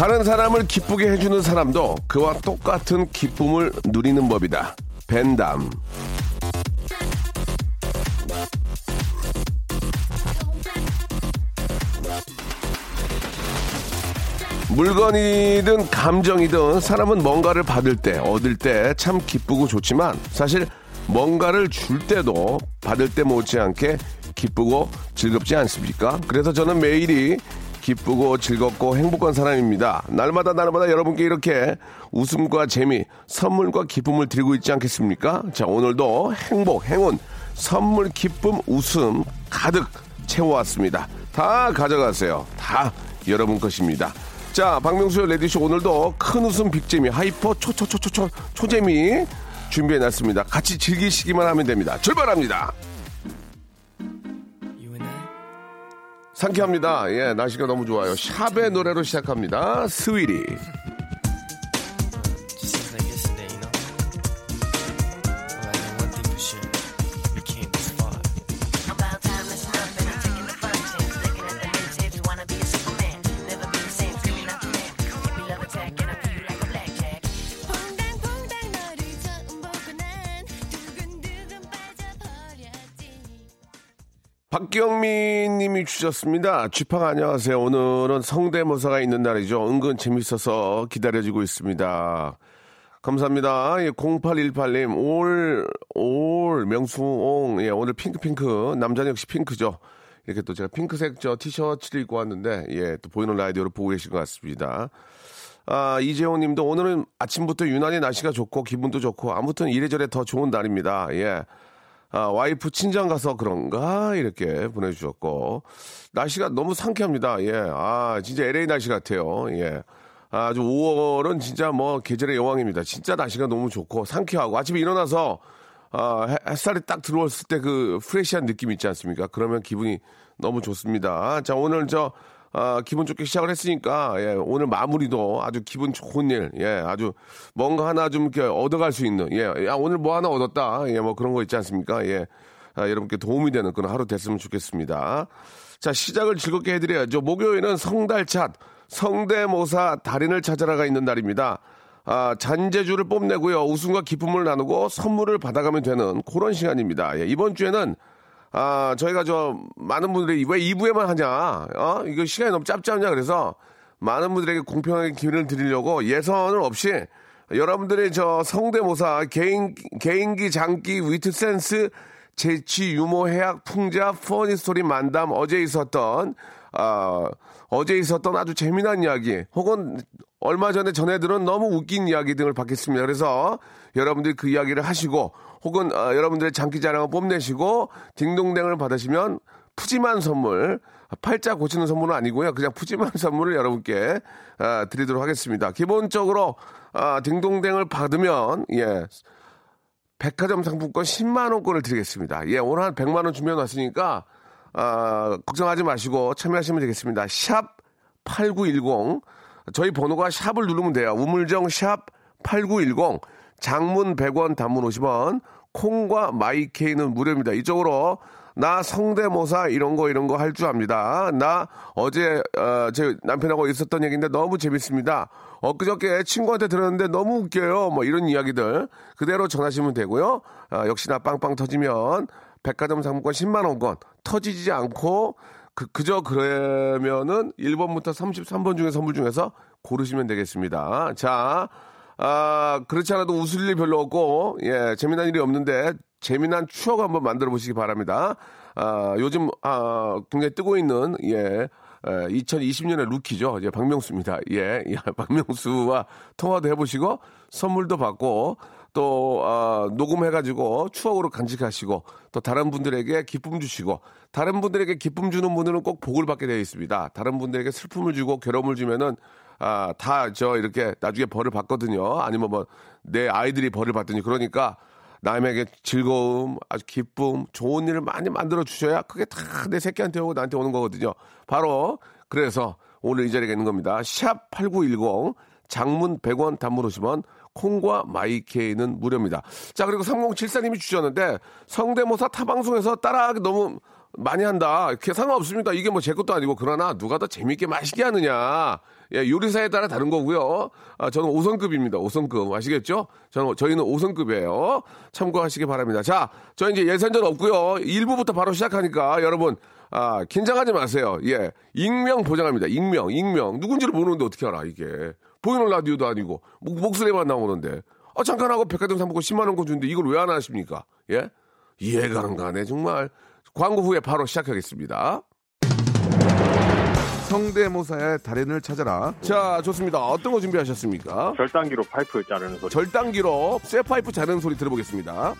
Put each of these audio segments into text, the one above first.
다른 사람을 기쁘게 해주는 사람도 그와 똑같은 기쁨을 누리는 법이다 벤담 물건이든 감정이든 사람은 뭔가를 받을 때, 얻을 때 참 기쁘고 좋지만 사실 뭔가를 줄 때도 받을 때 못지않게 기쁘고 즐겁지 않습니까? 그래서 저는 매일이 기쁘고 즐겁고 행복한 사람입니다. 날마다 날마다 여러분께 이렇게 웃음과 재미, 선물과 기쁨을 드리고 있지 않겠습니까? 자, 오늘도 행복, 행운, 선물, 기쁨, 웃음 가득 채워왔습니다. 다 가져가세요. 다 여러분 것입니다. 자, 박명수의 라디오쇼 오늘도 큰 웃음 big재미 hyper 초초초초초 초재미 준비해놨습니다. 같이 즐기시기만 하면 됩니다. 출발합니다. 상쾌합니다. 예, 날씨가 너무 좋아요. 샵의 노래로 시작합니다. 스위리. 박경민 님이 주셨습니다. 쥐팡 안녕하세요. 오늘은 성대모사가 있는 날이죠. 은근 재밌어서 기다려지고 있습니다. 감사합니다. 예, 0818님, 올, 올, 명수옹. 예, 오늘 핑크 핑크. 남자는 역시 핑크죠. 이렇게 또 제가 핑크색 저 티셔츠를 입고 왔는데, 예, 또 보이는 라디오로 보고 계신 것 같습니다. 아, 이재용 님도 오늘은 아침부터 유난히 날씨가 좋고 기분도 좋고 아무튼 이래저래 더 좋은 날입니다. 예. 아, 와이프 친정 가서 그런가? 이렇게 보내주셨고. 날씨가 너무 상쾌합니다. 예. 아, 진짜 LA 날씨 같아요. 예. 아주 5월은 진짜 뭐 계절의 여왕입니다. 진짜 날씨가 너무 좋고 상쾌하고 아침에 일어나서 아, 해- 햇살이 딱 들어왔을 때 그 프레시한 느낌 있지 않습니까? 그러면 기분이 너무 좋습니다. 자, 오늘 저, 아, 기분 좋게 시작을 했으니까, 예, 오늘 마무리도 아주 기분 좋은 일, 예, 아주 뭔가 하나 좀 이렇게 얻어갈 수 있는, 예, 야, 오늘 뭐 하나 얻었다, 예, 뭐 그런 거 있지 않습니까? 예, 아, 여러분께 도움이 되는 그런 하루 됐으면 좋겠습니다. 자, 시작을 즐겁게 해드려야죠. 목요일은 성달찻, 성대모사 달인을 찾아라가 있는 날입니다. 아, 잔재주를 뽐내고요. 웃음과 기쁨을 나누고 선물을 받아가면 되는 그런 시간입니다. 예, 이번 주에는 아, 저희가 저 많은 분들이 왜 2부에만 하냐? 어? 이거 시간이 너무 않냐? 그래서 많은 분들에게 공평하게 기회를 드리려고 예선을 없이 여러분들의 저 성대모사, 개인, 개인기, 장기, 위트 센스, 재치, 유머, 해학, 풍자, funny story 만담, 어제 있었던, 아, 어제 있었던 아주 재미난 이야기, 혹은 얼마 전에 전해들은 너무 웃긴 이야기 등을 받겠습니다. 그래서 여러분들이 그 이야기를 하시고, 혹은 아, 여러분들의 장기 자랑을 뽐내시고, 딩동댕을 받으시면 푸짐한 선물, 팔자 고치는 선물은 아니고요. 그냥 푸짐한 선물을 여러분께 아, 드리도록 하겠습니다. 기본적으로 아, 딩동댕을 받으면 예. 백화점 상품권 10만 원권을 드리겠습니다. 예, 오늘 한 100만 원 준비해 놨으니까 아, 걱정하지 마시고 참여하시면 되겠습니다. 샵 8910 저희 번호가 샵을 누르면 돼요. 우물정 샵 8910 장문 100원 단문 50원 콩과 마이케이는 무료입니다. 이쪽으로 나 성대모사 이런 거 이런 거 할 줄 압니다. 나 어제 어, 제 남편하고 있었던 얘기인데 너무 재밌습니다. 엊그저께 친구한테 들었는데 너무 웃겨요. 뭐 이런 이야기들 그대로 전하시면 되고요. 아, 역시나 빵빵 터지면 백화점 상품권 10만 원권 터지지 않고 그, 그저 그러면은 1번부터 33번 중에 선물 중에서 고르시면 되겠습니다. 자, 아, 그렇지 않아도 웃을 일 별로 없고, 예, 재미난 일이 없는데, 재미난 추억 한번 만들어 보시기 바랍니다. 아, 요즘, 아, 굉장히 뜨고 있는, 예, 2020년의 루키죠. 예, 박명수입니다. 예, 예, 박명수와 통화도 해보시고, 선물도 받고, 또 아, 녹음해가지고 추억으로 간직하시고 또 다른 분들에게 기쁨 주시고 다른 분들에게 기쁨 주는 분들은 꼭 복을 받게 되어 있습니다. 다른 분들에게 슬픔을 주고 괴로움을 주면은 아, 다 저 이렇게 나중에 벌을 받거든요. 아니면 뭐 내 아이들이 벌을 받더니 그러니까 남에게 즐거움, 아주 기쁨, 좋은 일을 많이 만들어 주셔야 그게 다 내 새끼한테 오고 나한테 오는 거거든요. 바로 그래서 오늘 이 자리에 있는 겁니다. 샵 8910 장문 100원 단문 50원 콩과 마이케이는 무료입니다. 자, 그리고 3074님이 주셨는데 성대모사 타방송에서 따라하기 너무 많이 한다. 그게 상관없습니다. 이게 뭐 제 것도 아니고 그러나 누가 더 재밌게 맛있게 하느냐. 예, 요리사에 따라 다른 거고요. 아, 저는 5성급입니다. 5성급. 아시겠죠? 저는, 저희는 5성급이에요. 참고하시기 바랍니다. 자, 저 이제 예선전 없고요. 1부부터 바로 시작하니까 여러분, 아, 긴장하지 마세요. 예. 익명 보장합니다. 익명, 익명. 누군지를 모르는데 어떻게 알아, 이게. 보이는 라디오도 아니고, 목, 목소리만 나오는데. 아, 잠깐 하고 백화점 상품권 10만 원권 주는데 이걸 왜 안 하십니까? 예? 이해가 안 가네, 정말. 광고 후에 바로 시작하겠습니다. 성대모사의 달인을 찾아라. 자, 좋습니다. 어떤 거 준비하셨습니까? 절단기로 파이프 자르는 소리. 절단기로 쇠 파이프 자르는 소리 들어보겠습니다.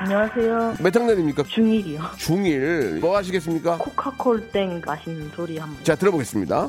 안녕하세요. 몇 학년입니까? 중1이요. 중1. 뭐 하시겠습니까? 코카콜라 캔 마시는 소리 한번. 자, 들어보겠습니다.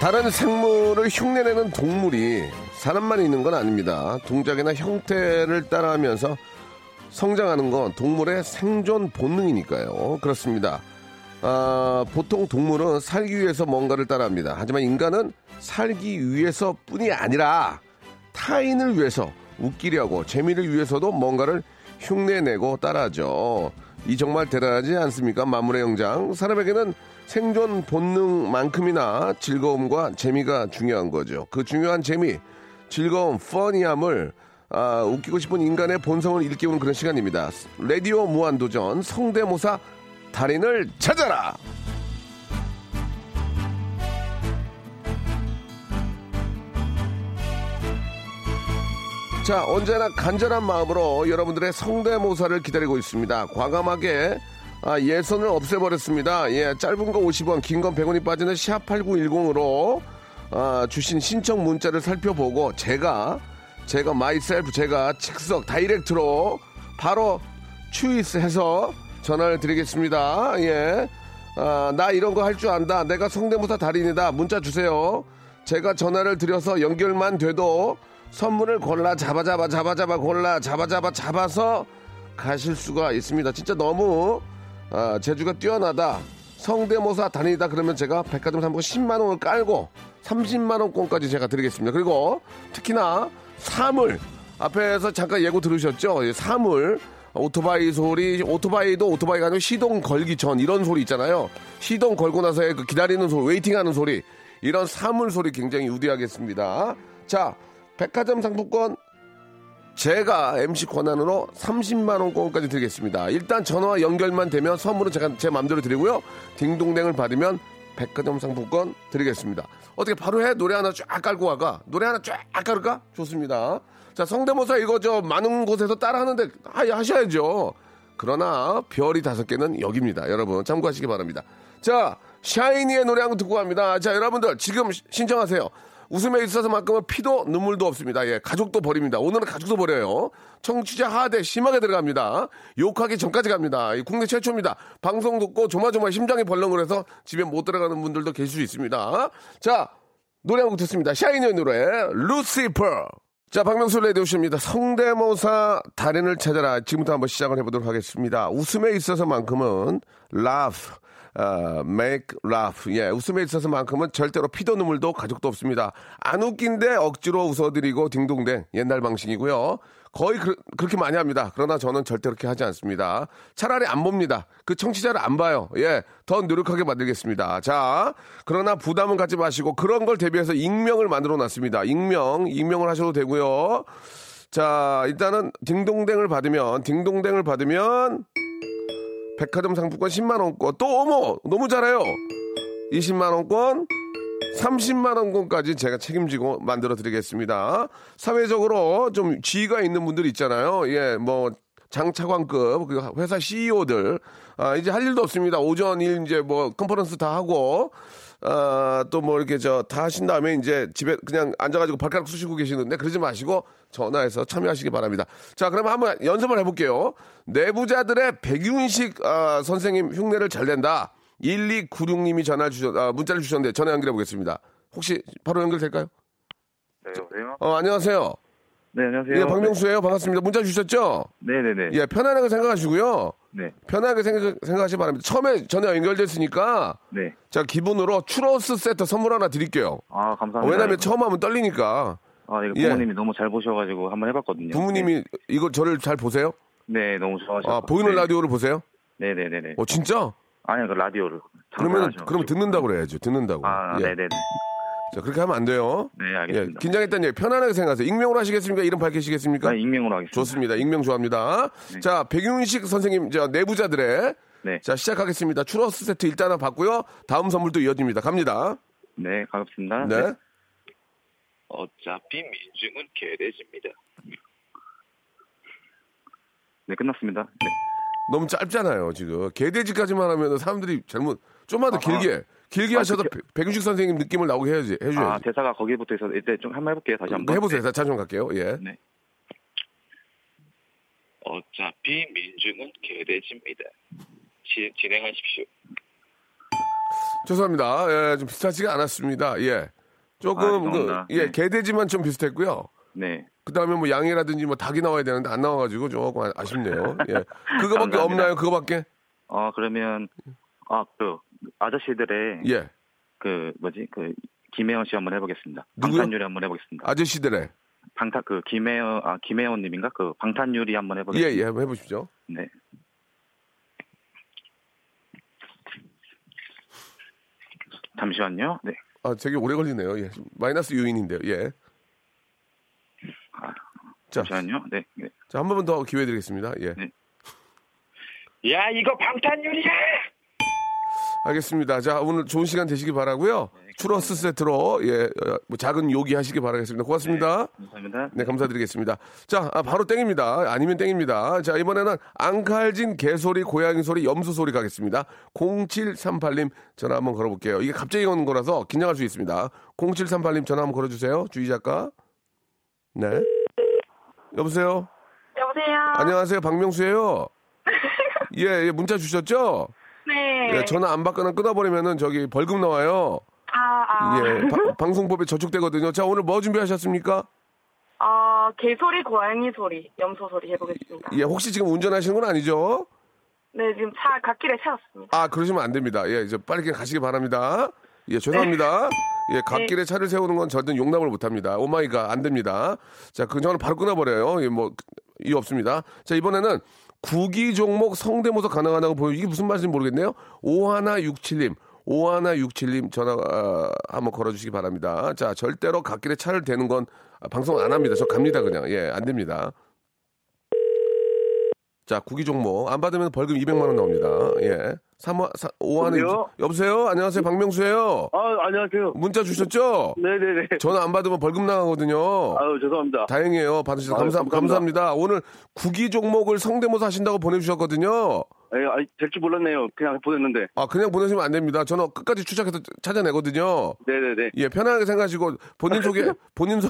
다른 생물을 흉내내는 동물이 사람만 있는 건 아닙니다. 동작이나 형태를 따라하면서 성장하는 건 동물의 생존 본능이니까요. 그렇습니다. 아, 보통 동물은 살기 위해서 뭔가를 따라합니다. 하지만 인간은 살기 위해서 뿐이 아니라 타인을 위해서 웃기려고 재미를 위해서도 뭔가를 흉내내고 따라하죠. 이 정말 대단하지 않습니까? 마물의 영장. 사람에게는 생존 본능만큼이나 즐거움과 재미가 중요한 거죠. 그 중요한 재미, 즐거움, 퍼니함을 아, 웃기고 싶은 인간의 본성을 일깨우는 그런 시간입니다. 라디오 무한도전 성대모사 달인을 찾아라! 자, 언제나 간절한 마음으로 여러분들의 성대모사를 기다리고 있습니다. 과감하게 아, 예선을 없애버렸습니다. 예, 짧은 거 50원, 긴 건 100원이 빠지는 샵8910으로 아, 주신 신청 문자를 살펴보고 제가 제가 myself 제가 즉석 direct로 바로 추이스해서 전화를 드리겠습니다. 예. 아, 나 이런 거 할 줄 안다. 내가 성대모사 달인이다. 문자 주세요. 제가 전화를 드려서 연결만 돼도 선물을 골라 잡아 잡아 잡아 잡아 골라 잡아 잡아 잡아서 가실 수가 있습니다. 진짜 너무 아, 재주가 뛰어나다. 성대모사 다니다 그러면 제가 백화점 상품 10만 원을 깔고 30만 원권까지 제가 드리겠습니다. 그리고 특히나 사물 앞에서 잠깐 예고 들으셨죠? 예, 사물 오토바이 소리 오토바이도 오토바이가 아니고 시동 걸기 전 이런 소리 있잖아요. 시동 걸고 나서의 그 기다리는 소리, 웨이팅하는 소리 이런 사물 소리 굉장히 유디하겠습니다. 자, 백화점 상품권 제가 MC 권한으로 30만 원권까지 드리겠습니다. 일단 전화 연결만 되면 선물은 제가 제 마음대로 드리고요. 딩동댕을 받으면 백화점 상품권 드리겠습니다. 어떻게 바로 해? 노래 하나 쫙 깔고 와가? 노래 하나 쫙 깔을까? 좋습니다. 자, 성대모사 이거 저 많은 곳에서 따라 하는데 하, 하셔야죠. 그러나 별이 다섯 개는 여기입니다. 여러분 참고하시기 바랍니다. 자, 샤이니의 노래 한 곡 듣고 갑니다. 자, 여러분들 지금 시- 신청하세요. 웃음에 있어서만큼은 피도 눈물도 없습니다. 예, 가족도 버립니다. 오늘은 가족도 버려요. 청취자 하대 심하게 들어갑니다. 욕하기 전까지 갑니다. 이 국내 최초입니다. 방송 듣고 조마조마 심장이 벌렁거려서 집에 못 들어가는 분들도 계실 수 있습니다. 자, 노래 한 곡 듣습니다. 샤이니의 노래, 루시퍼. 자, 박명수 레디오십입니다. 성대모사 달인을 찾아라. 지금부터 한번 시작을 해보도록 하겠습니다. 웃음에 있어서만큼은 laugh, 어, make laugh. 예, 웃음에 있어서만큼은 절대로 피도 눈물도 가족도 없습니다. 안 웃긴데 억지로 웃어드리고 딩동댕 옛날 방식이고요. 거의 그, 렇게 많이 합니다. 그러나 저는 절대 그렇게 하지 않습니다. 차라리 안 봅니다. 그 청취자를 안 봐요. 예, 더 노력하게 만들겠습니다. 자, 그러나 부담은 갖지 마시고 그런 걸 대비해서 익명을 만들어 놨습니다. 익명, 익명을 하셔도 되고요. 자, 일단은 딩동댕을 받으면, 딩동댕을 받으면 백화점 상품권 10만 원권, 또 어머! 너무 잘해요! 20만 원권, 30만 원권까지 제가 책임지고 만들어 드리겠습니다. 사회적으로 좀 지위가 있는 분들 있잖아요. 예, 뭐, 장차관급, 그 회사 CEO들, 아, 이제 할 일도 없습니다. 오전 일 이제 뭐, 컨퍼런스 다 하고, 아, 또 뭐 이렇게 저 다 하신 다음에 이제 집에 그냥 앉아가지고 발가락 쑤시고 계시는데 그러지 마시고 전화해서 참여하시기 바랍니다. 자, 그러면 한번 연습을 해볼게요. 내부자들의 백윤식 아, 선생님 흉내를 잘 낸다. 1296님이 전화 주셨, 아, 문자를 주셨는데 전화 연결해 보겠습니다. 혹시 바로 연결될까요? 네, 여보세요? 어, 안녕하세요. 네, 안녕하세요. 예, 박명수예요. 반갑습니다. 문자 주셨죠? 네 네 네. 예, 편안하게 생각하시고요. 네. 편하게 생각, 생각하시기 바랍니다. 처음에 전화 연결됐으니까 네. 자 기분으로 추러스 세트 선물 하나 드릴게요. 아, 어, 감사합니다. 왜냐면. 처음 하면 떨리니까 아, 이거 예. 부모님이 너무 잘 보셔가지고 한번 해봤거든요. 부모님이 이거 저를 잘 보세요? 네, 너무 좋아하셔서. 아 보이는 라디오를 보세요? 네네네네. 어 진짜? 아니요, 그 라디오를. 그러면. 그러면 듣는다고 그래야죠. 듣는다고. 아, 예. 네네네. 자 그렇게 하면 안 돼요. 네, 예, 알겠습니다. 긴장했다는 얘기 편안하게 생각하세요. 익명으로 하시겠습니까? 이름 밝히시겠습니까? 아, 익명으로 하겠습니다. 좋습니다. 익명 좋아합니다. 네. 자 백윤식 선생님 저 내부자들의 네. 자 시작하겠습니다. 추러스 세트 일단 하나 받고요. 다음 선물도 이어집니다. 갑니다. 네, 반갑습니다. 네. 어차피 민중은 개돼지입니다. 네, 끝났습니다. 네. 너무 짧잖아요, 지금. 개돼지까지만 하면 사람들이 잘못, 좀만 더 아, 길게, 길게 아, 하셔도 그게- 백- 백윤식 선생님 느낌을 나오게 해야지, 해줘야지. 아, 대사가 거기부터 해서 이제 좀 한번 해볼게요. 다시 한 번. 해보세요. 자, 자좀 갈게요. 예. 네. 어차피 민중은 개돼지입니다. 지- 진행하십시오. 죄송합니다. 예, 좀 비슷하지가 않았습니다. 예. 조금, 아, 그. 예, 네. 개돼지만 좀 비슷했고요. 네. 그 다음에 뭐 양이라든지 뭐 닭이 나와야 되는데 안 나와가지고 조금 아- 아쉽네요. 예. 그거밖에. 없나요? 그거밖에? 아, 그러면, 아, 그, 아저씨들의, 예. 그, 뭐지, 그, 김혜원 씨 한번 해보겠습니다. 누구요? 방탄유리 한번 해보겠습니다. 아저씨들의. 방탄, 그, 김혜원, 아, 김혜원님인가? 그, 방탄유리 한번 예, 해보겠습니다. 예, 한번 해보십시오. 네. 잠시만요. 네. 아, 되게 오래 걸리네요. 예. 마이너스 요인인데요. 예. 자, 잠시만요. 네. 네. 자, 한 번만 더 기회 드리겠습니다. 예. 야 이거 방탄유리야! 알겠습니다. 자, 오늘 좋은 시간 되시기 바라고요. 추러스 세트로 예, 어, 뭐 작은 요기 하시기 바라겠습니다. 고맙습니다. 감사합니다. 네, 감사드리겠습니다. 자, 아, 바로 땡입니다. 아니면 땡입니다. 자, 이번에는 앙칼진 개소리, 고양이 소리, 염소 소리 가겠습니다. 0738님 전화 한번 걸어볼게요. 이게 갑자기 오는 거라서 긴장할 수 있습니다. 0738님 전화 한번 걸어주세요. 주의 작가. 네. 여보세요? 여보세요. 안녕하세요. 박명수예요 예, 예, 문자 주셨죠? 네. 예, 전화 안 받거나 끊어버리면은 저기 벌금 나와요. 아, 아. 예, 바- 방송법에 저촉되거든요. 자, 오늘 뭐 준비하셨습니까? 아, 개소리, 고양이 소리, 염소 소리 해보겠습니다. 예, 혹시 지금 운전하시는 건 아니죠? 네, 지금 차 갓길에 세웠습니다. 아, 그러시면 안 됩니다. 예, 이제 빨리 그냥 가시기 바랍니다. 예, 죄송합니다. 예, 갓길에 차를 세우는 건 저는 용납을 못 합니다. Oh my God, 안 됩니다. 자, 그 전화 바로 끊어버려요. 예, 뭐, 이유 없습니다. 자, 이번에는 구기 종목 성대모사 가능하다고 보여. 이게 무슨 말인지 모르겠네요. 5167님. 5167님 전화 아, 한번 걸어주시기 바랍니다. 자, 절대로 갓길에 차를 대는 건 아, 방송 안 합니다. 저 갑니다, 그냥. 예, 안 됩니다. 자, 구기 종목. 안 받으면 벌금 200만 원 나옵니다. 예. 3화, 5화는. 여보세요? 여보세요? 안녕하세요. 박명수예요 아, 안녕하세요. 문자 주셨죠? 네네네. 전화 안 받으면 벌금 나가거든요. 아유, 죄송합니다. 다행이에요. 받으셔서 아유, 감사, 감사합니다. 감사합니다. 오늘 구기 종목을 성대모사 하신다고 보내주셨거든요. 예, 아, 될줄 몰랐네요. 그냥 보냈는데. 아, 그냥 보내시면 안 됩니다. 저는 끝까지 추적해서 찾아내거든요. 네네네. 예, 편안하게 생각하시고 본인 소개, 본인 소,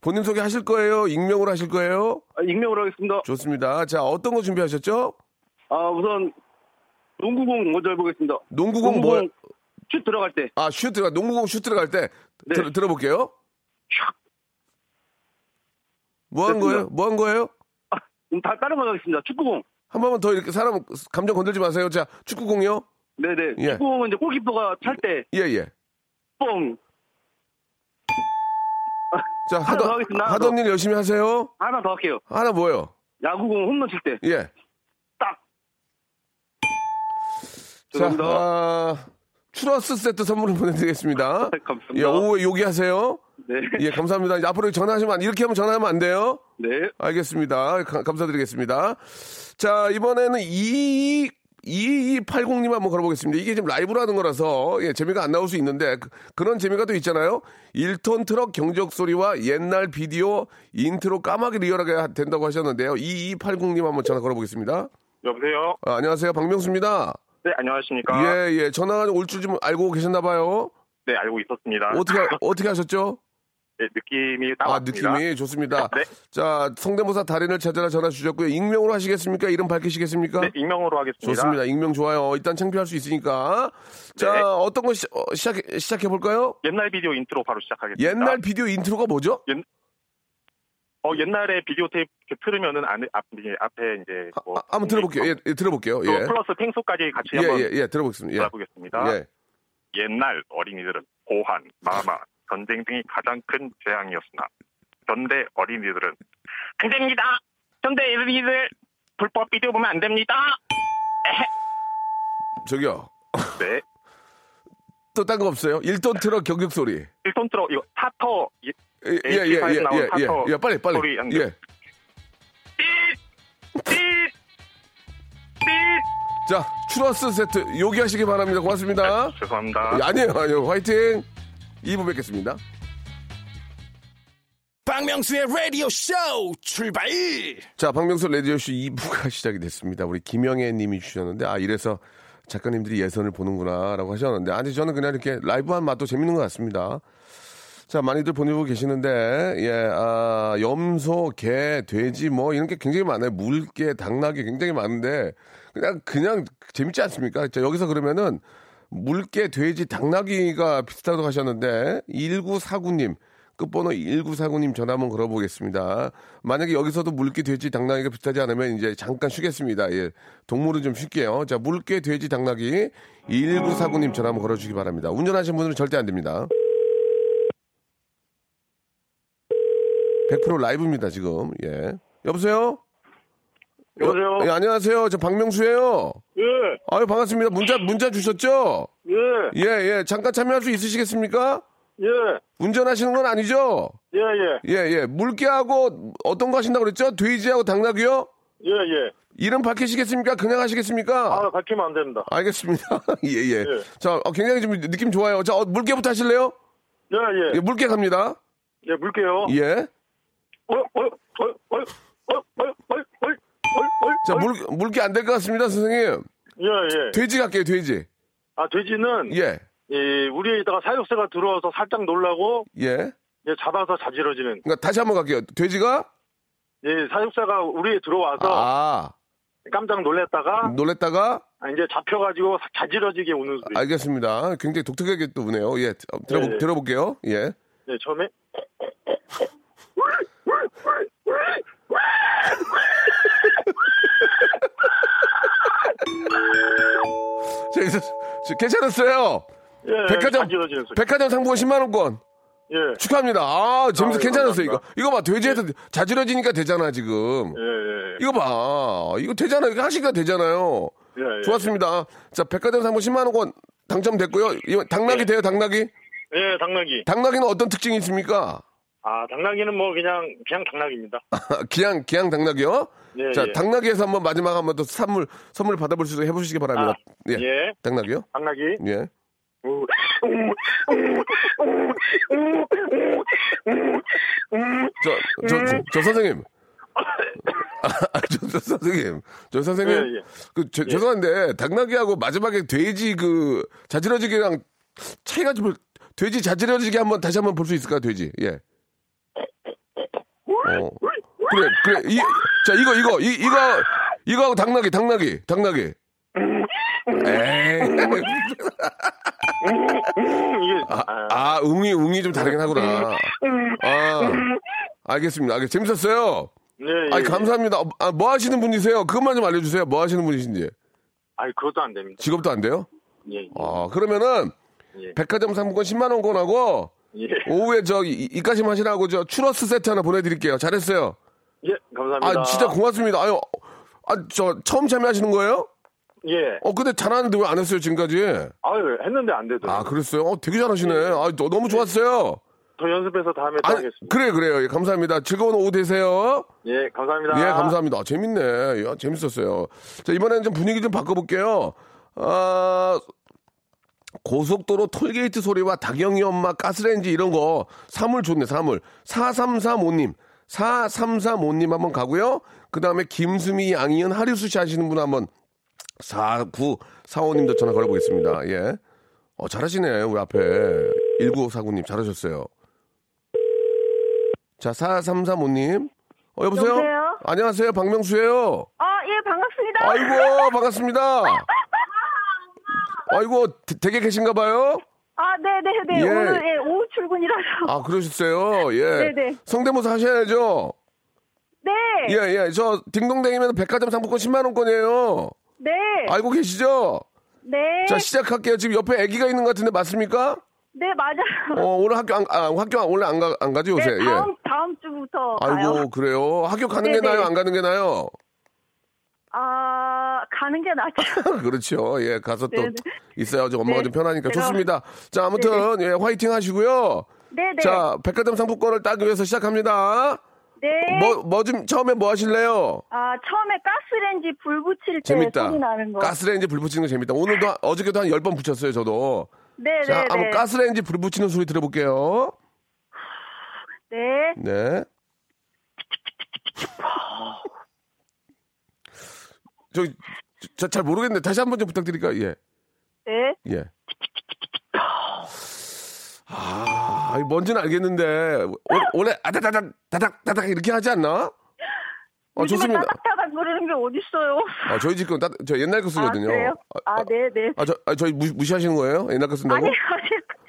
본인 소개 하실 거예요? 익명으로 하실 거예요? 아, 익명으로 하겠습니다. 좋습니다. 자, 어떤 거 준비하셨죠? 아, 우선, 농구공 먼저 해보겠습니다. 농구공 뭐, 슛 들어갈 때. 아, 슛 들어가, 농구공 슛 들어갈 때 네. 들, 들어볼게요. 뭐 한. 거예요? 뭐 한 거예요? 그럼 다 다른 거 하겠습니다. 축구공. 한 번만 더 이렇게 사람 감정 건들지 마세요. 자, 축구공이요? 네네. 예. 축구공은 이제 골키퍼가 찰 때, 예, 예. 뻥. 자, 하나 더 하던, 하던 더. 일 열심히 하세요. 하나 더 할게요. 하나 뭐예요? 야구공 홈런 칠 때. 예. 딱. 자. 아, 추러스 세트 선물을 보내드리겠습니다. 감사합니다. 예, 오후에 요기하세요. 네. 예, 감사합니다. 앞으로 전화하시면, 안- 이렇게 하면 전화하면 안 돼요. 네. 알겠습니다. 가- 감사드리겠습니다. 자, 이번에는 22, 2280님 한번 걸어보겠습니다. 이게 지금 라이브로 하는 거라서, 예, 재미가 안 나올 수 있는데, 그, 런 재미가 또 있잖아요. 1톤 트럭 경적 소리와 옛날 비디오 인트로 까마귀 리얼하게 하- 된다고 하셨는데요. 2280님 한번 전화 걸어보겠습니다. 여보세요? 아, 안녕하세요. 박명수입니다. 네, 안녕하십니까? 예, 예. 전화가 올 줄 좀 알고 계셨나 봐요. 네, 알고 있었습니다. 어떻게, 어떻게 하셨죠? 네, 느낌이 딱 아, 왔습니다. 느낌이 좋습니다. 네. 자, 성대모사 달인을 찾아라 전화 주셨고요. 익명으로 하시겠습니까? 이름 밝히시겠습니까? 네, 익명으로 하겠습니다. 좋습니다. 익명 좋아요. 일단 창피할 수 있으니까. 자, 네. 어떤 거 시, 작 시작해 볼까요? 옛날 비디오 인트로 바로 시작하겠습니다. 옛날 비디오 intro가 뭐죠? 옛, 어, 옛날에 비디오 테이프 틀으면은 안에, 앞, 앞에 이제 뭐. 아, 한번 들어볼게요. 예, 예, 들어볼게요. 또 예. 플러스 탱소까지 같이 예, 한번 예, 예, 들어보겠습니다. 예. 알아보겠습니다. 예. 옛날 어린이들은 호환, 마마, 전쟁 등이 가장 큰 재앙이었으나 현대 어린이들은 안 됩니다. 현대 어린이들 불법 비디오 보면 안 됩니다. 저기요. 네. 또 딴 거 없어요? 1톤 트럭 경적 소리. 1톤 트럭 이거 타터 예, 예, 예, 예, H5에서 예, 예, 예, 타터 예, 빨리, 빨리. 소리 한 개. 예. 자, 추러스 세트 요기하시기 바랍니다. 고맙습니다. 죄송합니다. 예, 아니에요, 아니에요. 화이팅! 2부 뵙겠습니다. 박명수의 라디오 쇼 출발! 자, 박명수 라디오 쇼 2부가 시작이 됐습니다. 우리 김영애 님이 주셨는데, 아, 이래서 작가님들이 예선을 보는구나, 라고 하셨는데, 아니, 저는 그냥 이렇게 라이브한 맛도 재밌는 것 같습니다. 자, 많이들 보내고 계시는데, 예, 아, 염소, 개, 돼지, 뭐, 이런 게 굉장히 많아요. 물개, 당나귀 굉장히 많은데, 그냥, 그냥 재밌지 않습니까? 자, 여기서 그러면은, 물개, 돼지, 당나귀가 비슷하다고 하셨는데, 1949님, 끝번호 1949님 전화 한번 걸어보겠습니다. 만약에 여기서도 물개, 돼지, 당나귀가 비슷하지 않으면 이제 잠깐 쉬겠습니다. 예. 동물은 좀 쉴게요. 자, 물개, 돼지, 당나귀 1949님 전화 한번 걸어주기 바랍니다. 운전하시는 분들은 절대 안 됩니다. 100% 라이브입니다, 지금. 예. 여보세요? 여보세요. 예, 안녕하세요. 저 박명수예요. 예. 아유 반갑습니다. 문자 예. 문자 주셨죠? 예. 예, 예. 잠깐 참여할 수 있으시겠습니까? 예. 운전하시는 건 아니죠? 예, 예. 예, 예. 물개하고 어떤 거 하신다고 그랬죠? 돼지하고 당나귀요? 예, 예. 이름 밝히시겠습니까? 그냥 하시겠습니까? 아, 밝히면 안 된다. 알겠습니다. 예, 예, 예. 자, 어, 굉장히 좀 느낌 좋아요. 자, 어, 물개부터 하실래요? 예, 예. 예, 물개 갑니다. 예, 물개요. 예. 어, 어, 어, 어, 어, 어, 어, 어. 어, 어. 자, 물, 물개 안될 것 같습니다, 선생님. 예, 예. 돼지 갈게요, 돼지. 아, 돼지는 예. 예, 우리에다가 사육새가 들어와서 살짝 놀라고 예. 예, 잡아서 자지러지는. 그러니까 다시 한번 갈게요. 돼지가? 예, 사육새가 우리에 들어와서 아, 깜짝 놀랬다가 놀랬다가? 아, 이제 잡혀가지고 자지러지게 우는 소리. 알겠습니다. 굉장히 독특하게 또 우네요. 예. 어, 들어보, 예, 예. 들어볼게요. 예. 네, 처음에 저, 괜찮았어요. 예, 백화점. 백화점 상품권 10만 원권. 예. 축하합니다. 아, 재밌어. 아, 예, 괜찮았어요, 이거. 이거 봐, 돼지에서 자지러지니까 되잖아, 지금. 예, 예. 이거 봐. 이거 되잖아요. 이거 하시니까 되잖아요. 예, 예. 좋았습니다. 자, 백화점 상품 10만원권 당첨됐고요. 당나귀 예. 돼요, 당나귀? 예, 당나귀. 당나귀는 어떤 특징이 있습니까? 아, 아, 당나귀는 뭐 그냥 그냥 당나귀입니다. 기양 기양 당나귀요? 예, 자 예. 당나귀에서 한번 마지막 한번 또 선물 선물 받아볼 수 있게 해보시기 바랍니다. 예. 예. 당나귀요? 당나귀. 예. 저, 저, 저, 저 선생님. 아, 저, 저 선생님. 저 선생님. 예, 예. 그, 저, 죄송한데, 당나귀하고 마지막에 돼지 그, 자지러지기랑 차이가 좀, 돼지 자지러지기 한번 다시 한번 볼 수 있을까요, 돼지? 예. 어. 그래, 그래. 이, 자, 이거, 이거, 이, 이거, 이거하고 당나귀, 당나귀, 당나귀. 에이. 아, 아, 웅이, 웅이 좀 다르긴 하구나. 아, 알겠습니다. 알겠, 재밌었어요. 예, 예. 아니, 감사합니다. 아, 뭐 하시는 분이세요? 그것만 좀 알려주세요. 뭐 하시는 분이신지. 아니, 그것도 안 됩니다. 직업도 안 돼요? 예, 예. 아, 그러면은, 예. 백화점 상품권 10만원권하고, 예. 오후에 저, 이- 입가심 하시라고 저, 추러스 세트 하나 보내드릴게요. 잘했어요. 예, 감사합니다. 아, 진짜 고맙습니다. 아유, 아, 저, 처음 참여하시는 거예요? 예. 어, 근데 잘하는데 왜 안 했어요, 지금까지? 아유, 했는데 안 되더라고요. 아, 그랬어요? 어, 되게 잘하시네. 아, 너- 너무 좋았어요. 더 연습해서 다음에 또 아, 하겠습니다. 그래, 그래요. 예, 감사합니다. 즐거운 오후 되세요. 예, 감사합니다. 예, 감사합니다. 아, 재밌네. 야, 재밌었어요. 자, 이번에는 좀 분위기 좀 바꿔볼게요. 아, 고속도로 톨게이트 소리와 닭영이 엄마 가스레인지 이런 거 사물 좋네, 사물. 4335님. 4335님 한번 가고요. 그 다음에 김수미, 양이은, 하리수 씨 하시는 분 한번 4945님도 전화 걸어보겠습니다. 예. 어, 잘하시네, 우리 앞에. 1949님 잘하셨어요. 자, 4335님. 어, 여보세요? 여보세요? 안녕하세요. 박명수예요 아, 예, 반갑습니다. 아이고, 반갑습니다. 아이고, 되- 댁에 계신가 봐요? 아, 네네네. 예. 오늘, 예, 오후 출근이라서. 아, 그러셨어요. 예. 네네. 성대모사 하셔야죠. 네. 예, 예. 저, 딩동댕이면 백화점 상품권 10만원권이에요. 네. 알고 계시죠? 네. 자, 시작할게요. 지금 옆에 아기가 있는 것 같은데 맞습니까? 네, 맞아요. 어, 오늘 학교 안, 아, 학교 안- 원래 안 가, 안 가죠, 요새? 네, 다음, 다음 주부터 예. 아이고, 가요. 그래요. 학교 가는 게 네네. 나요? 안 가는 게 나요? 아, 가는 게 낫죠. 그렇죠. 예, 가서 또 네네. 있어야지 엄마가 네. 좀 편하니까 제가- 좋습니다. 자, 아무튼 예, 화이팅 하시고요. 네 네. 자, 백화점 상품권을 따기 위해서 시작합니다. 네. 뭐, 뭐 좀 처음에 뭐 하실래요? 아, 처음에 가스레인지 불 붙일 때 재밌다. 소리 나는 거. 가스레인지 불 붙이는 거 재밌다. 오늘도 한- 어저께도 한 10번 붙였어요, 저도. 네네네. 자, 한번 가스레인지 불 붙이는 소리 들어볼게요. 네. 네. 저, 저, 잘 모르겠는데 다시 한 번 좀 부탁드릴까요? 예. 네. 예. 아, 이 뭔지는 알겠는데 원- 원래 아다다닥 다닥 다닥 이렇게 하지 않나? 어, 요즘에 좋습니다. 따닥따닥 그러는 게 어딨어요. 아, 저희 집 건, 따- 저 옛날 거 쓰거든요. 아, 그래요? 아, 네네. 아, 저, 아, 저희 무, 무시하시는 거예요? 옛날 거 쓴다고? 아니,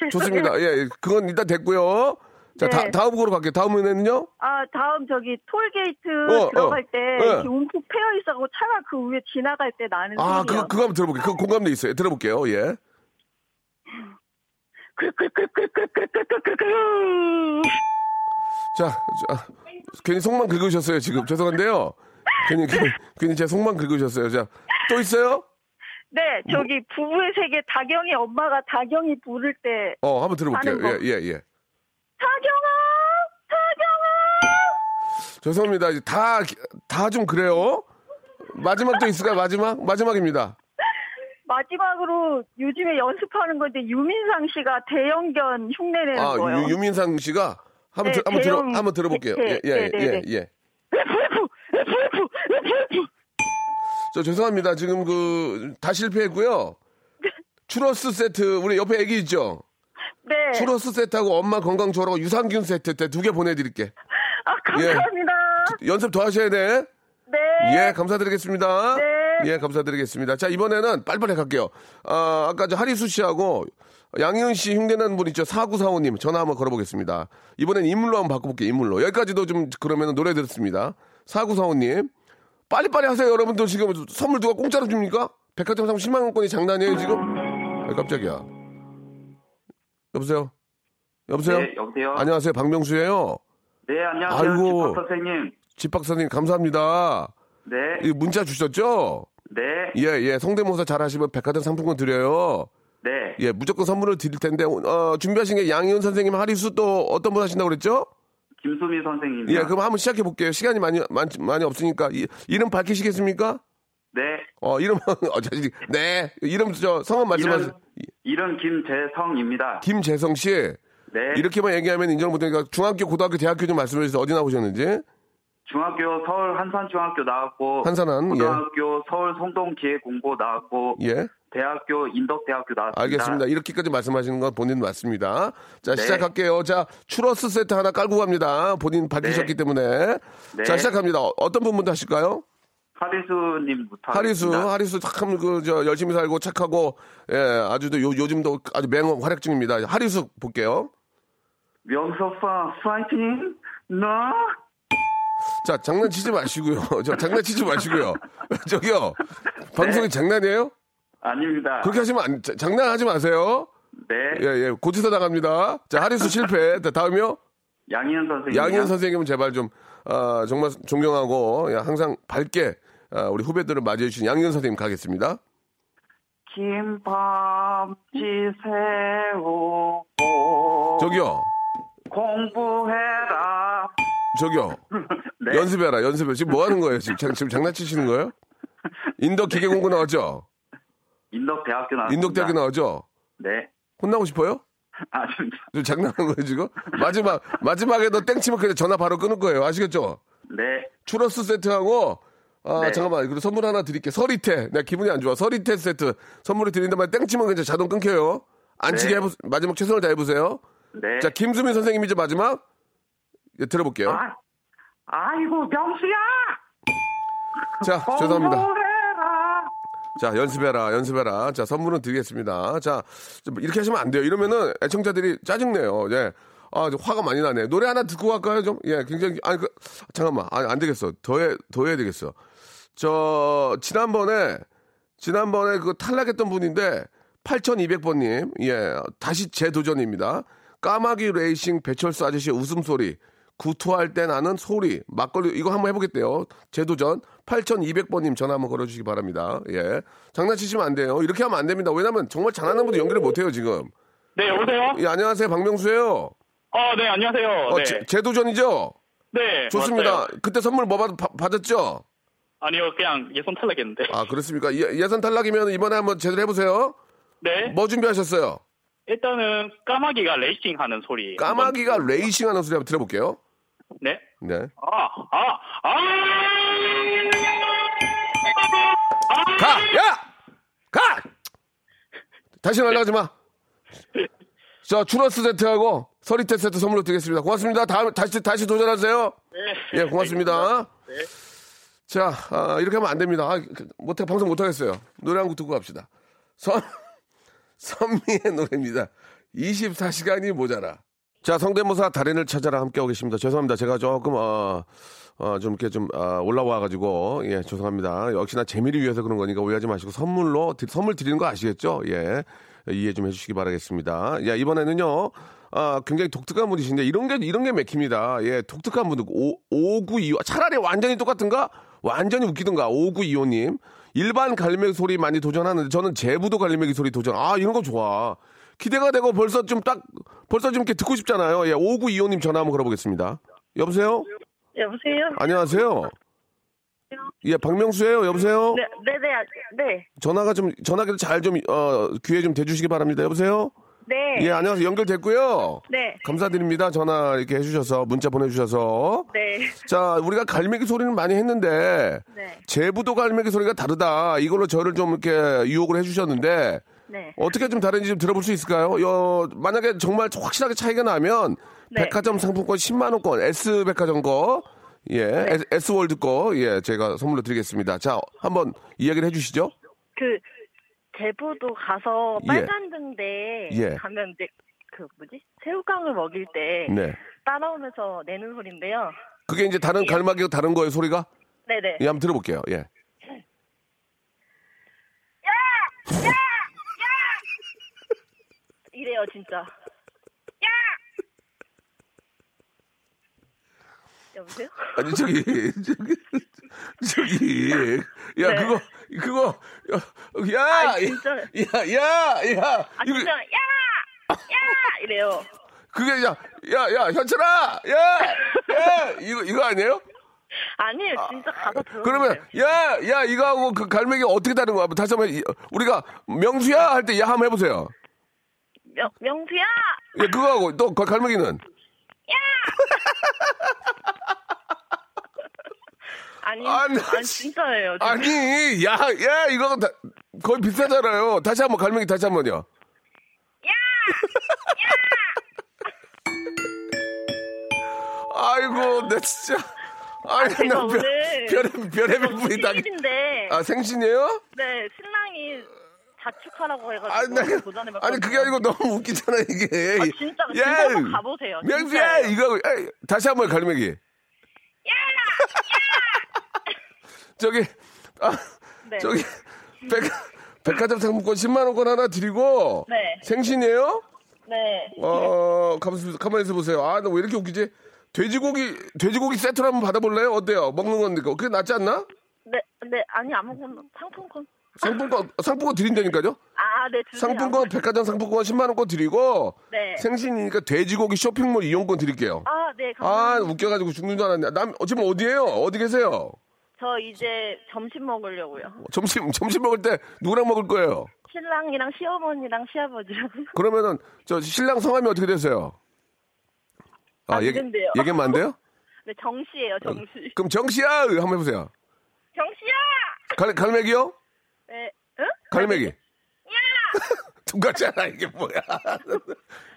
아니. 좋습니다. 예, 예, 그건 일단 됐고요. 자, 네. 다, 다음 거로 갈게요. 다음은요? 아, 다음 저기 톨게이트 어, 들어갈 어. 때 네. 이렇게 움푹 패여 있어고 차가 그 위에 지나갈 때 나는 아, 소리요. 그거, 그거 한번 들어볼게요. 그거 공감돼 있어요. 들어볼게요. 예. 자, 자, 괜히 속만 긁으셨어요, 지금. 죄송한데요. 괜히, 괜히, 괜히 제 속만 긁으셨어요. 자, 또 있어요? 네, 저기 부부의 세계 다경이 엄마가 다경이 부를 때 어, 한번 들어볼게요. 예, 예, 예. 다경아, 다경아. 죄송합니다. 다, 다 좀 그래요. 마지막도 있을까요? 마지막? 마지막입니다. 마지막으로 요즘에 연습하는 건데 유민상 씨가 대형견 흉내내는 아, 거예요. 유, 유민상 씨가 한번, 네, 들, 한번, 들어, 대형 한번 들어볼게요. 예, 네, 예, 네, 네, 예, 네. 예. 저 죄송합니다. 지금 그, 다 실패했고요. 추러스 세트, 우리 옆에 애기 있죠? 네. 추러스 세트하고 엄마 건강 좋으라고 유산균 세트 때 두 개 보내드릴게. 아, 감사합니다. 연습 더 하셔야 돼. 네. 예, 감사드리겠습니다. 네. 예, 감사드리겠습니다. 자, 이번에는 빨리빨리 갈게요. 아, 아까 저 하리수 씨하고 양희은 씨 흉내난 분 있죠? 4945님 전화 한번 걸어보겠습니다. 이번엔 인물로 한번 바꿔볼게요, 인물로. 여기까지도 좀 그러면 노래 들었습니다. 4945님. 빨리빨리 하세요, 여러분들. 지금 선물 누가 공짜로 줍니까? 백화점 상품 10만 원권이 장난이에요, 지금? 아, 깜짝이야. 여보세요? 여보세요? 네, 여보세요? 안녕하세요, 박명수예요. 네, 안녕하세요. 아이고. 집합 선생님. 집박사님, 감사합니다. 네. 이 문자 주셨죠? 네. 예, 예. 성대모사 잘 하시면 백화점 상품권 드려요. 네. 예, 무조건 선물을 드릴 텐데, 어, 준비하신 게 양희은 선생님, 하리수 또 어떤 분 하신다고 그랬죠? 김수미 선생님. 예, 그럼 한번 시작해 볼게요. 시간이 많이 많, 많이 없으니까 이, 이름 밝히시겠습니까? 네. 어, 이름 어. 네. 이름 저 성함 말씀하세요. 이름 김재성입니다. 김재성 씨. 네. 이렇게만 얘기하면 인정 못 하니까 중학교, 고등학교, 대학교 좀 말씀해 주세요. 어디 나오셨는지. 중학교 서울 한산중학교 나왔고 한산한, 예. 고등학교 서울 송동기획공고 나왔고 예. 대학교 인덕대학교 나왔습니다. 알겠습니다. 이렇게까지 말씀하시는 건 본인 맞습니다. 자, 네. 시작할게요. 자, 추러스 세트 하나 깔고 갑니다. 본인 밝히셨기 때문에. 네. 자, 시작합니다. 어- 어떤 분부터 하실까요? 하리수님부터 하리수, 하겠습니다. 하리수 참, 그, 저, 열심히 살고 착하고, 예, 아주 요, 요즘도 아주 맹 활약 중입니다. 하리수 볼게요. 오빠 파이팅 나 자, 장난치지 마시고요. 저, 장난치지 마시고요. 저기요. 방송이 장난이에요? 아닙니다. 그렇게 하시면 안, 자- 장난하지 마세요. 네. 예, 예. 고치서 나갑니다. 자, 하리수 실패. 자, 다음이요. 양희은 선생님. 양현 선생님은 제발 좀, 아, 정말 존경하고, 예, 항상 밝게, 아, 우리 후배들을 맞이해 주신 양현 선생님 가겠습니다. 김밥지 새우고 저기요. 공부해라. 저기요. 네. 연습해라, 연습해. 지금 뭐 하는 거예요? 지금, 장, 지금 장난치시는 거예요? 인덕 기계공고 나왔죠? 인덕 대학교 나왔습니다. 인덕 대학교 나왔죠? 네. 혼나고 싶어요? 아닙니다. 좀 장난하는 거예요, 지금? 마지막, 마지막에 너 땡치면 그냥 전화 바로 끊을 거예요. 아시겠죠? 네. 추러스 세트하고, 아, 네. 잠깐만. 그리고 선물 하나 드릴게요. 서리태. 내가 기분이 안 좋아. 서리태 세트. 선물을 말이야. 땡치면 그냥 자동 끊겨요. 안 치게 네. 해보, 마지막 최선을 다해보세요. 네. 자, 김수민 선생님이죠, 마지막? 예, 들어볼게요. 아, 아이고 명수야. 자, 죄송합니다. 공부해라. 자, 연습해라, 연습해라. 자, 선물은 드리겠습니다. 자, 좀 이렇게 하시면 안 돼요. 이러면은 애청자들이 짜증내요. 예. 아, 좀 화가 많이 나네. 노래 하나 듣고 갈까요, 좀? 예, 굉장히, 아니, 그, 잠깐만. 아니, 안 되겠어. 더 해, 더 해야 되겠어. 저, 지난번에, 지난번에 그 탈락했던 분인데, 8200번님, 예, 다시 재도전입니다. 까마귀 레이싱 배철수 아저씨의 웃음소리. 구토할 때 나는 소리. 막걸리, 이거 한번 해보겠대요. 재도전. 8200번님 전화 한번 걸어주시기 바랍니다. 예. 장난치시면 안 돼요. 이렇게 하면 안 됩니다. 왜냐면 정말 잘하는 분도 연결을 못해요, 지금. 네, 여보세요? 예, 안녕하세요. 박명수예요. 어, 네, 안녕하세요. 어, 네. 재- 재도전이죠? 네. 좋습니다. 맞아요. 그때 선물 뭐 받, 받- 받았죠? 아니요, 그냥 예선 탈락했는데. 아, 그렇습니까? 예, 선 탈락이면 이번에 한번 제대로 해보세요. 네. 뭐 준비하셨어요? 일단은 까마귀가 레이싱 하는 소리. 까마귀가 레이싱 하는 소리 한번 들어볼게요. 네. 네. 아, 아, 아! 가! 야! 가! 다시 날아가지 마. 자, 추러스 세트하고 서리태 세트 선물로 드리겠습니다. 고맙습니다. 다음, 다시, 다시 도전하세요. 네. 예, 고맙습니다. 네. 자, 아, 이렇게 하면 안 됩니다. 아, 못해, 방송 못하겠어요. 노래 한 곡 듣고 갑시다. 선, 선미의 노래입니다. 24시간이 모자라. 자, 성대모사 달인을 찾아라 함께하고 계십니다. 죄송합니다. 제가 조금, 어, 어, 좀 이렇게 좀, 아, 올라와가지고, 예, 죄송합니다. 역시나 재미를 위해서 그런 거니까 오해하지 마시고 선물로, 드- 선물 드리는 거 아시겠죠? 예. 이해 좀 해주시기 바라겠습니다. 야, 이번에는요, 아, 굉장히 독특한 분이신데, 이런 게, 이런 게 맥힙니다. 예, 독특한 분들, 5925, 차라리 완전히 똑같은가? 완전히 웃기든가, 5925님. 일반 갈매기 소리 많이 도전하는데, 저는 제부도 갈매기 소리 도전, 아, 이런 거 좋아. 기대가 되고 벌써 좀 딱, 벌써 좀 이렇게 듣고 싶잖아요. 예, 5925님 전화 한번 걸어보겠습니다. 여보세요? 여보세요? 안녕하세요? 예, 박명수예요 여보세요? 네, 네, 네, 아, 네. 전화가 좀, 전화기를 잘 좀, 어, 귀에 좀 대주시기 바랍니다. 여보세요? 네. 예, 안녕하세요. 연결됐고요. 네. 감사드립니다. 전화 이렇게 해주셔서, 문자 보내주셔서. 네. 자, 우리가 갈매기 소리는 많이 했는데, 네. 제부도 갈매기 소리가 다르다. 이걸로 저를 좀 이렇게 유혹을 해주셨는데, 네. 어떻게 좀 다른지 좀 들어볼 수 있을까요? 여, 만약에 정말 확실하게 차이가 나면, 네. 백화점 상품권 10만 원권, S백화점 거, 예, 네. S- S월드 거, 예, 제가 선물로 드리겠습니다. 자, 한번 이야기를 해주시죠. 그 제부도 가서 예. 빨간 등대 예. 가면 이제 그 뭐지 새우깡을 먹일 때 네. 따라오면서 내는 소리인데요. 그게 이제 다른 갈마기가 다른 거예요, 소리가? 네네. 예, 한번 들어볼게요. 예. 이래요 진짜. 여보세요? 아니 저기 저기 저기 야 네. 그거 그거 야 아, 야. 야야야 아 이거 진짜 야! 야! 이래요. 그게 야, 야, 야, 현철아! 야! 야! 이거, 이거 아니에요? 아니에요, 진짜 가서. 그러면, 야, 야, 이거하고 그 갈매기 어떻게 다른 거야? 다시 한 번, 이- 우리가 명수야! 할 때 야 한번 해보세요. 명, 명수야! 예, 그거하고 또 그 갈매기는. 아니, 아니, 아니, 진짜예요. 진짜. 아니, 야, 야, 이거 다, 거의 비슷하잖아요. 다시 한 번, 갈매기 다시 한 번요. 아이고, 내 진짜. 아니, 제가 나 별, 별의, 별의별 분이 다. 생일인데, 아, 생신이에요? 네, 신랑이 자축하라고 해가지고 아니, 나, 도전해봤거든요. 아니, 그게 아니고 너무 웃기잖아, 이게. 아, 진짜, 진짜 한번 가보세요. 명수야! 이거, 에이, 다시 한 번, 갈매기. 저기, 아, 네. 저기, 백, 백화점 상품권 10만원권 하나 드리고. 네. 생신이에요? 네. 어, 가만히, 가만히 있어 보세요. 아, 나 왜 이렇게 웃기지? 돼지고기, 돼지고기 세트로 한번 받아볼래요? 어때요? 먹는 건데, 그게 낫지 않나? 네, 네, 아니, 아무거나 상품권. 상품권, 상품권 드린다니까요? 아, 네, 주세요. 상품권, 백화점 상품권 10만원권 드리고. 네. 생신이니까 돼지고기 쇼핑몰 이용권 드릴게요. 아, 네, 아, 감사합니다. 웃겨가지고 죽는 줄 알았네. 남, 어, 지금 어디에요? 어디 계세요? 저 이제 점심 먹으려고요. 점심, 점심 먹을 때 누구랑 먹을 거예요? 신랑이랑 시어머니랑 시아버지랑. 그러면은, 저, 신랑 성함이 어떻게 되세요? 아, 안 얘기, 된대요. 얘기하면 안 돼요? 네, 정씨예요, 정씨. 그럼 정씨야! 한번 해보세요. 정씨야! 갈, 갈매기요? 네, 응? 갈매기. 똑같잖아, 이게 뭐야.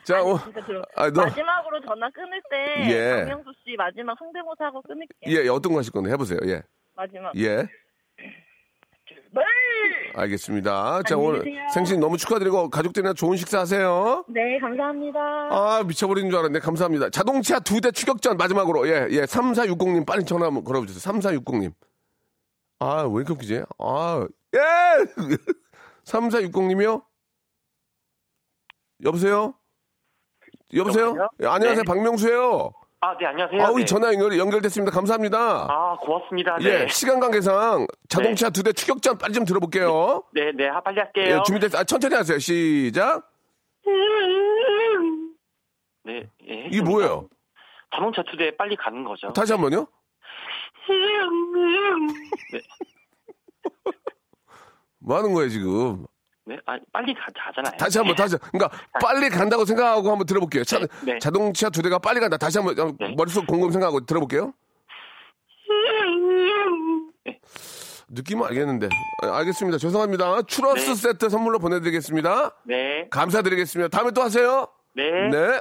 자, 어, 진짜 들어. 아, 너, 마지막으로 전화 끊을 때 예. 박명수 씨 마지막 성대모사 하고 끊을게요. 예, 예, 어떤 거 하실 건데 해보세요. 예. 마지막. 예. 네. 알겠습니다. 자, 오늘 계세요. 생신 너무 축하드리고 가족들이랑 좋은 식사 하세요. 네, 감사합니다. 아, 미쳐버리는 줄 알았네. 감사합니다. 자동차 두 대 추격전 마지막으로. 예, 예. 3460님 빨리 전화 한번 걸어주세요. 3460님. 아, 왜 이렇게 웃기지? 아, 예! 3460님이요? 여보세요? 여보세요? 여보세요? 예, 안녕하세요. 네. 박명수예요. 아, 네, 안녕하세요. 아우, 네. 전화 연결, 연결됐습니다. 감사합니다. 아, 고맙습니다. 네. 예, 시간 관계상 자동차 두 대 추격전 빨리 좀 들어볼게요. 네, 네, 하- 빨리 예, 할게요. 준비됐어요. 아, 천천히 하세요. 시작. 네, 예. 이게 뭐예요? 자동차 두 대 빨리 가는 거죠. 다시 한 번요. 네, 뭐 하는 거예요, 지금? 네, 아, 빨리 가, 가잖아요. 다시 한 번, 다시. 한 번. 그러니까 빨리 간다고 생각하고 한번 들어볼게요. 차, 네. 자동차 두 대가 빨리 간다. 다시 한번 어, 머릿속 곰곰 생각하고 들어볼게요. 느낌은 알겠는데. 아, 알겠습니다. 죄송합니다. 추러스 네. 세트 선물로 보내드리겠습니다. 네, 감사드리겠습니다. 다음에 또 하세요. 네. 네.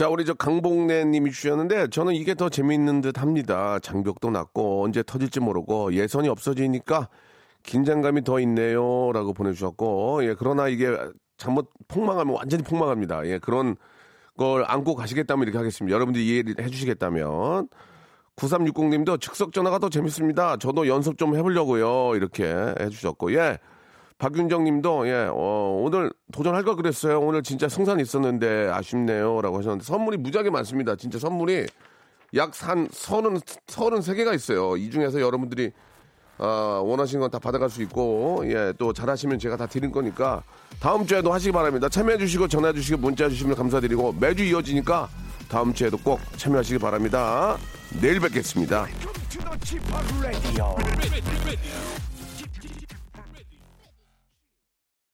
자, 우리 저 강복래 님이 주셨는데 저는 이게 더 재미있는 듯 합니다. 장벽도 낮고 언제 터질지 모르고 예선이 없어지니까 긴장감이 더 있네요. 라고 보내주셨고, 예, 그러나 이게 잘못 폭망하면 완전히 폭망합니다. 예, 그런 걸 안고 가시겠다면 이렇게 하겠습니다. 여러분들이 이해해 주시겠다면. 9360님도 즉석 전화가 더 재밌습니다. 저도 연습 좀 해보려고요. 이렇게 해주셨고, 예. 박윤정 님도, 예, 어, 오늘 도전할 걸 그랬어요. 오늘 진짜 승산 있었는데 아쉽네요. 라고 하셨는데 선물이 무지하게 많습니다. 진짜 선물이 약한 서른, 서른 세 개가 있어요. 이 중에서 여러분들이 어, 원하시는 건 다 받아갈 수 있고, 예, 또 잘하시면 제가 다 드릴 거니까 다음 주에도 하시기 바랍니다. 참여해 주시고 전화 주시고 문자 주시면 감사드리고 매주 이어지니까 다음 주에도 꼭 참여하시기 바랍니다. 내일 뵙겠습니다.